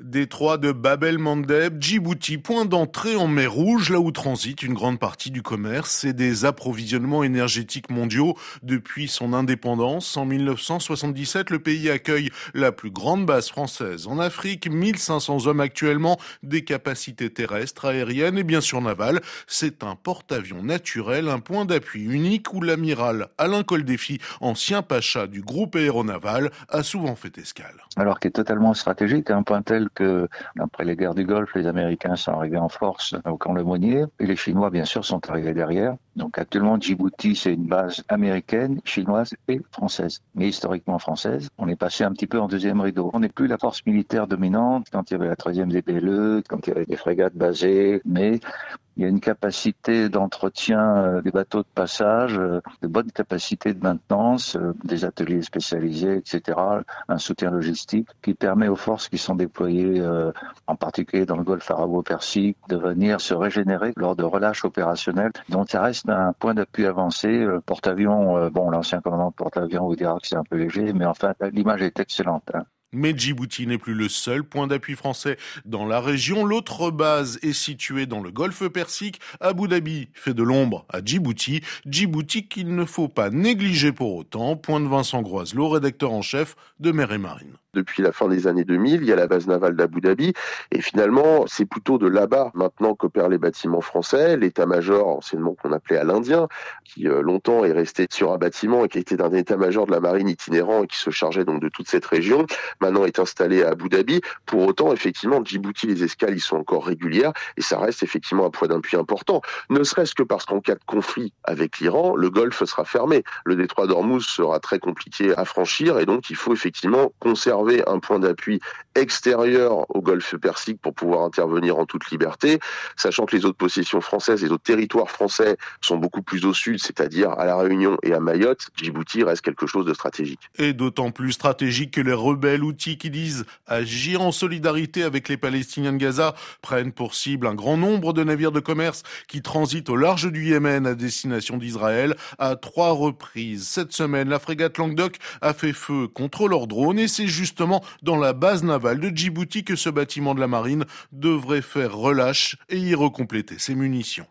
Détroit de Bab el-Mandeb, Djibouti, point d'entrée en mer Rouge, là où transite une grande partie du commerce et des approvisionnements énergétiques mondiaux. Depuis son indépendance, en 1977, le pays accueille la plus grande base française en Afrique, 1500 hommes actuellement, des capacités terrestres, aériennes et bien sûr navales. C'est un porte-avions naturel, un point d'appui unique où l'amiral Alain Coldéfi, ancien pacha du groupe aéronaval, a souvent fait escale. Alors qui est totalement stratégique, un point tel que, après les guerres du Golfe, les Américains sont arrivés en force au camp Lemonnier et les Chinois, bien sûr, sont arrivés derrière. Donc actuellement, Djibouti, c'est une base américaine, chinoise et française, mais historiquement française. On est passé un petit peu en deuxième rideau. On n'est plus la force militaire dominante quand il y avait la 13e DPLE, quand il y avait des frégates basées, mais il y a une capacité d'entretien euh, des bateaux de passage, euh, de bonnes capacités de maintenance, euh, des ateliers spécialisés, etc., un soutien logistique qui permet aux forces qui sont déployées, en particulier dans le golfe arabo-persique, de venir se régénérer lors de relâches opérationnelles. Donc ça reste un point d'appui avancé. Porte-avions, bon, l'ancien commandant de porte-avions vous dira que c'est un peu léger, mais enfin, l'image est excellente. Hein. Mais Djibouti n'est plus le seul point d'appui français dans la région. L'autre base est située dans le golfe Persique. Abu Dhabi fait de l'ombre à Djibouti. Djibouti qu'il ne faut pas négliger pour autant. Point de Vincent Groiselot, rédacteur en chef de Mer et Marine depuis la fin des années 2000. Il y a la base navale d'Abu Dhabi. Et finalement, c'est plutôt de là-bas maintenant qu'opèrent les bâtiments français. L'état-major, anciennement qu'on appelait à l'Indien, qui euh, longtemps est resté sur un bâtiment et qui était un état-major de la marine itinérant et qui se chargeait donc de toute cette région, maintenant est installé à Abu Dhabi. Pour autant, effectivement, Djibouti, les escales, ils sont encore régulières et ça reste effectivement un point d'appui important. Ne serait-ce que parce qu'en cas de conflit avec l'Iran, le Golfe sera fermé. Le détroit d'Ormuz sera très compliqué à franchir et donc il faut effectivement conserver un point d'appui extérieur au golfe Persique pour pouvoir intervenir en toute liberté, sachant que les autres possessions françaises, les autres territoires français sont beaucoup plus au sud, c'est-à-dire à la Réunion et à Mayotte. Djibouti reste quelque chose de stratégique. Et d'autant plus stratégique que les rebelles outils qui disent agir en solidarité avec les Palestiniens de Gaza prennent pour cible un grand nombre de navires de commerce qui transitent au large du Yémen à destination d'Israël à trois reprises. Cette semaine, la frégate Languedoc a fait feu contre leurs drones et c'est juste justement dans la base navale de Djibouti que ce bâtiment de la marine devrait faire relâche et y recompléter ses munitions.